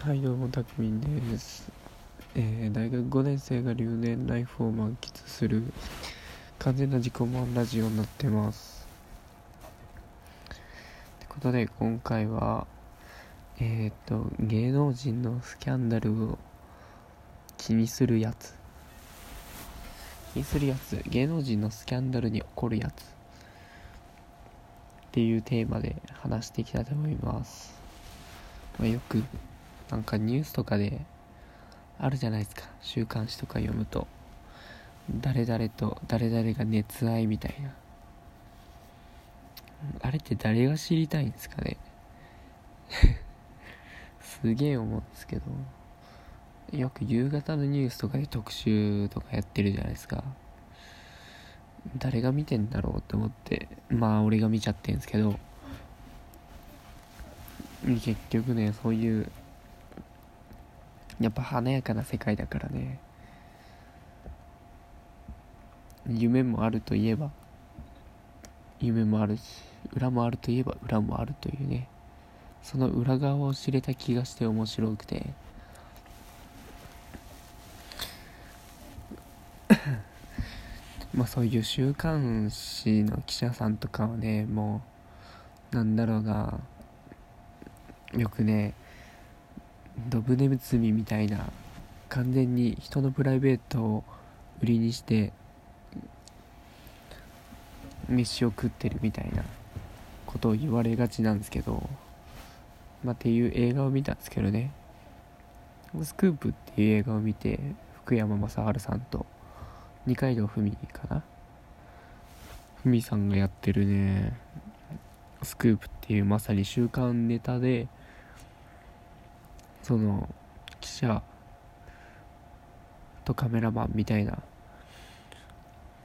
はいどうもたくみんです、えー大学5年生が留年ライフを満喫する完全な自己満ラジオになってます。ってことで今回はえっ、と芸能人のスキャンダルを気にするやつ。気にするやつ。芸能人のスキャンダルに起こるやつ。っていうテーマで話していきたいと思います。まあ、よくなんかニュースとかであるじゃないですか。週刊誌とか読むと。誰々と誰々が熱愛みたいな。あれって誰が知りたいんですかね。すげえ思うんですけど。よく夕方のニュースとかで特集とかやってるじゃないですか。誰が見てんだろうって思ってまあ俺が見ちゃってんですけど。結局ねそういうやっぱ華やかな世界だからね。夢もあるといえば夢もあるし裏もあるといえば裏もあるというね。その裏側を知れた気がして面白くて。まあそういう週刊誌の記者さんとかはねもうなんだろうな。よくねドブネズミみたいな完全に人のプライベートを売りにして飯を食ってるみたいなことを言われがちなんですけどまあっていう映画を見たんですけどね。スクープっていう映画を見て福山雅治さんと二階堂ふみかな？ふみさんがやってるね。スクープっていうまさに週刊ネタでその記者とカメラマンみたいな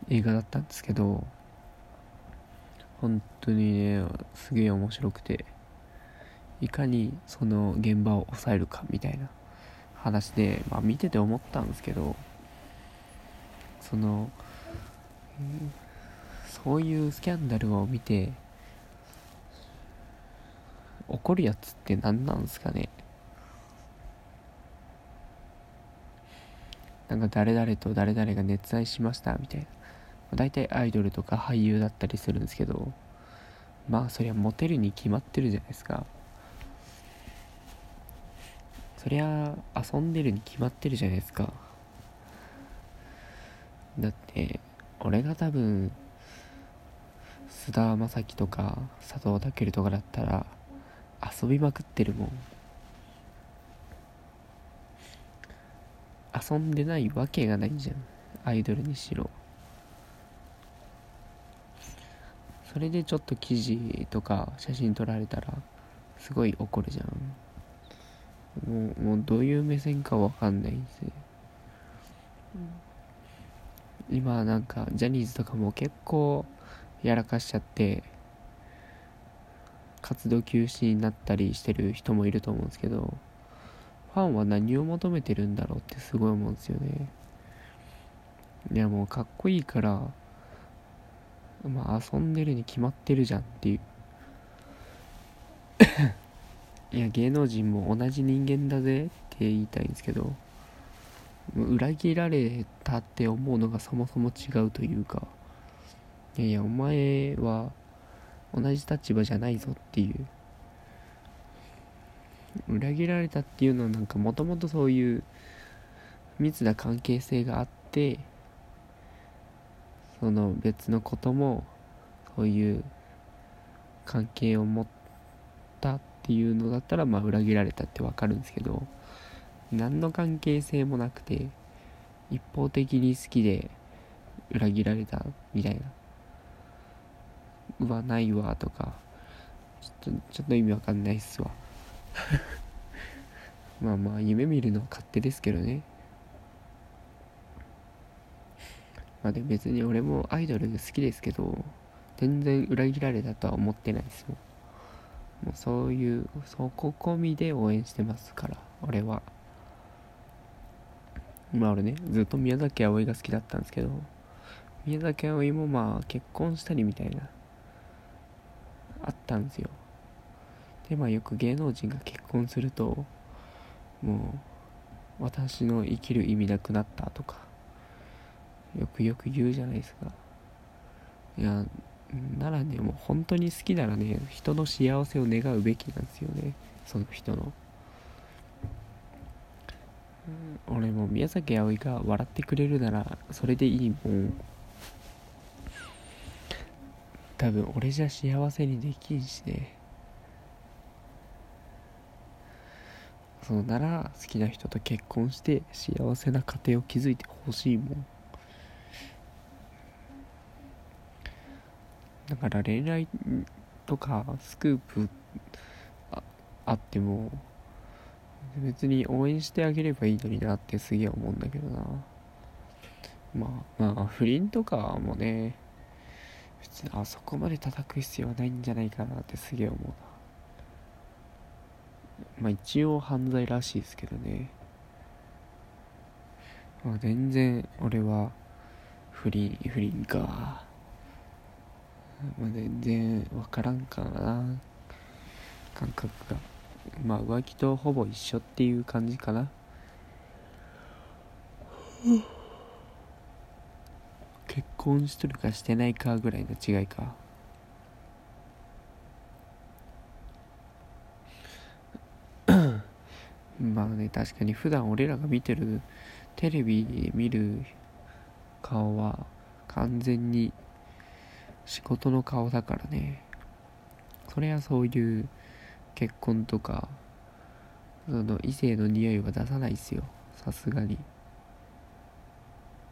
映画だったんですけど本当にねすげえ面白くていかにその現場を抑えるかみたいな話で、まあ、見てて思ったんですけどそのそういうスキャンダルを見て怒るやつって何なんですかね？なんか誰々と誰々が熱愛しましたみたいな。大体アイドルとか俳優だったりするんですけどまあそりゃモテるに決まってるじゃないですか。そりゃ遊んでるに決まってるじゃないですか。だって俺が多分菅田将暉とか佐藤健とかだったら遊びまくってるもん。遊んでないわけがないじゃん。アイドルにしろ。それでちょっと記事とか写真撮られたらすごい怒るじゃん。もうもうどういう目線かわかんないんですよ今なんかジャニーズとかも結構やらかしちゃって活動休止になったりしてる人もいると思うんですけどファンは何を求めてるんだろうってすごい思うんですよね。いやもうかっこいいからまあ遊んでるに決まってるじゃんっていう。いや芸能人も同じ人間だぜって言いたいんですけど裏切られたって思うのがそもそも違うというか。いやいやお前は同じ立場じゃないぞっていう。裏切られたっていうのはなんかもともとそういう密な関係性があってその別のこともそういう関係を持ったっていうのだったらまあ裏切られたってわかるんですけど何の関係性もなくて一方的に好きで裏切られたみたいなうわないわとかちょっとちょっと意味わかんないっすわ。まあまあ夢見るのは勝手ですけどね。まあで別に俺もアイドル好きですけど全然裏切られたとは思ってないですもんもうそういうそこ込みで応援してますから俺は。まあ俺ねずっと宮崎あおいが好きだったんですけど宮崎あおいもまあ結婚したりみたいなあったんですよ。でまあよく芸能人が結婚するともう私の生きる意味なくなったとかよくよく言うじゃないですか。いやならねもう本当に好きならね人の幸せを願うべきなんですよね。その人の。俺も宮崎あおいが笑ってくれるならそれでいいもん。多分俺じゃ幸せにできんしね。そうなら好きな人と結婚して幸せな家庭を築いてほしいもん。だから恋愛とかスクープああっても別に応援してあげればいいのになってすげえ思うんだけどな。まあまあ不倫とかもね別にあそこまで叩く必要はないんじゃないかなってすげえ思うな。まあ一応犯罪らしいですけどね。まあ全然俺は不倫不倫か。まあ全然分からんかな。感覚が。まあ浮気とほぼ一緒っていう感じかな。結婚しとるかしてないかぐらいの違いか。まあね確かに普段俺らが見てるテレビで見る顔は完全に仕事の顔だからね。それはそういう結婚とかその異性の匂いは出さないっすよ。さすがに。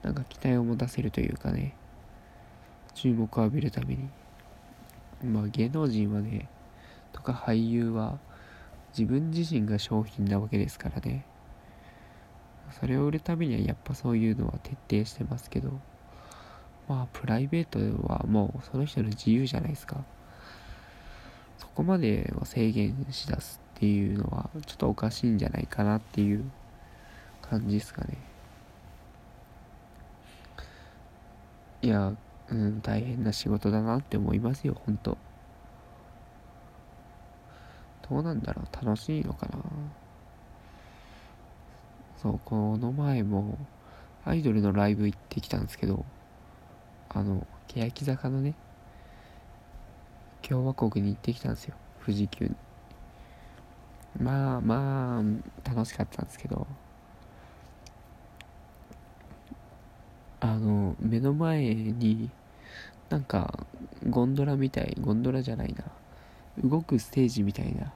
なんか期待を持たせるというかね。注目を浴びるために。まあ芸能人はねとか俳優は自分自身が商品なわけですからね。それを売るためにはやっぱそういうのは徹底してますけど。まあプライベートはもうその人の自由じゃないですか。そこまでは制限しだすっていうのはちょっとおかしいんじゃないかなっていう感じですかね。いやうん大変な仕事だなって思いますよ本当。どうなんだろう楽しいのかな。そうこの前もアイドルのライブ行ってきたんですけどあの欅坂のね共和国に行ってきたんですよ。富士急に。まあまあ楽しかったんですけどあの目の前になんかゴンドラみたいゴンドラじゃないな。動くステージみたいな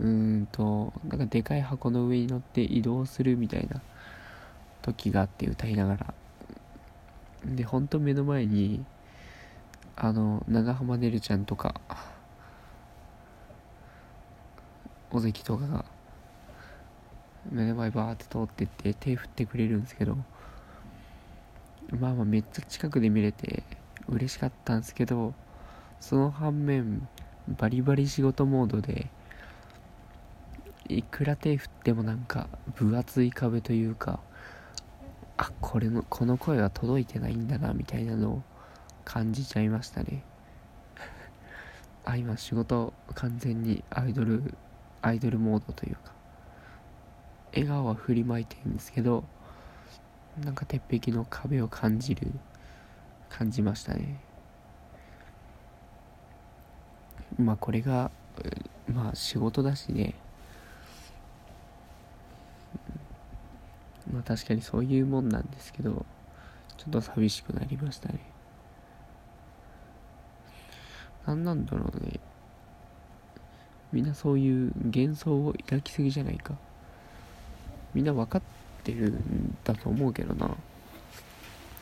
うんとなんかでかい箱の上に乗って移動するみたいな時があって歌いながら。でほんと目の前にあの長濱ねるちゃんとか尾関とかが目の前バーって通ってって手振ってくれるんですけどまあまあめっちゃ近くで見れて嬉しかったんですけどその反面バリバリ仕事モードでいくら手振ってもなんか分厚い壁というかあこれのこの声は届いてないんだなみたいなのを感じちゃいましたね。あ今仕事完全にアイドルアイドルモードというか笑顔は振りまいてるんですけどなんか鉄壁の壁を感じる感じましたね。まあこれがまあ仕事だしね。まあ確かにそういうもんなんですけどちょっと寂しくなりましたね。何なんだろうね。みんなそういう幻想を抱きすぎじゃないか。みんな分かってるんだと思うけどな。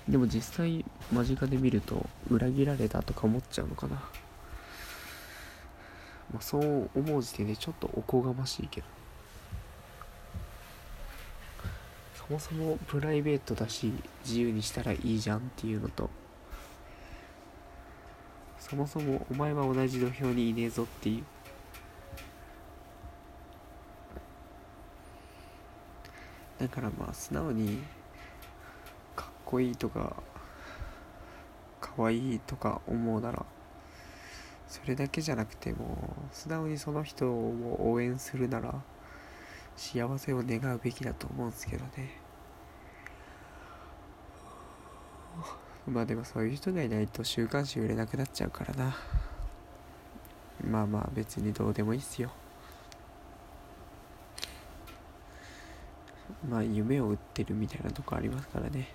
でも実際間近で見ると裏切られたとか思っちゃうのかな。まあそう思う時点でちょっとおこがましいけど。そもそもプライベートだし自由にしたらいいじゃんっていうのとそもそもお前は同じ土俵にいねえぞっていう。だからまあ素直にかっこいいとかかわいいとか思うならそれだけじゃなくても素直にその人を応援するなら幸せを願うべきだと思うんですけどね。まあでもそういう人がいないと週刊誌売れなくなっちゃうからな。まあまあ別にどうでもいいっすよ。まあ夢を売ってるみたいなとこありますからね。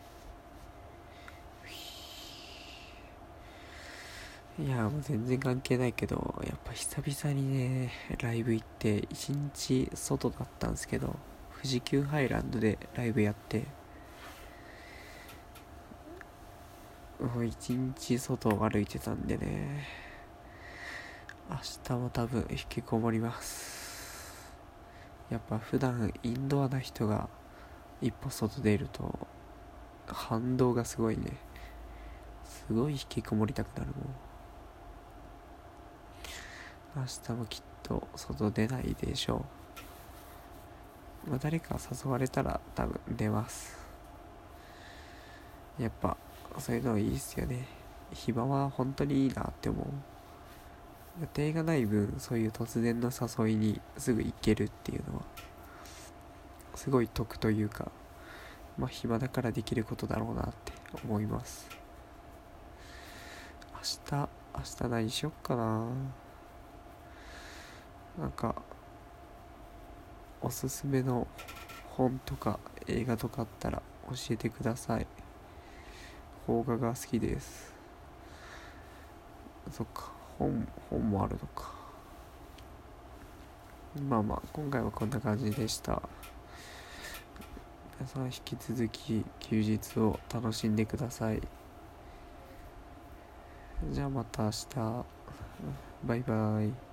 いやもう全然関係ないけどやっぱ久々にねライブ行って一日外だったんですけど富士急ハイランドでライブやってもう一日外を歩いてたんでね明日も多分引きこもります。やっぱ普段インドアな人が一歩外出ると反動がすごいね。すごい引きこもりたくなるもん。明日もきっと外出ないでしょう、まあ、誰か誘われたら多分出ます。やっぱそういうのいいっすよね。暇は本当にいいなって思う。予定がない分そういう突然の誘いにすぐ行けるっていうのはすごい得というかまあ暇だからできることだろうなって思います。明日明日何しよっかな。なんかおすすめの本とか映画とかあったら教えてください。邦画が好きです。そっか。本本もあるのか。まあまあ今回はこんな感じでした。皆さん引き続き休日を楽しんでください。じゃあまた明日。バイバイ。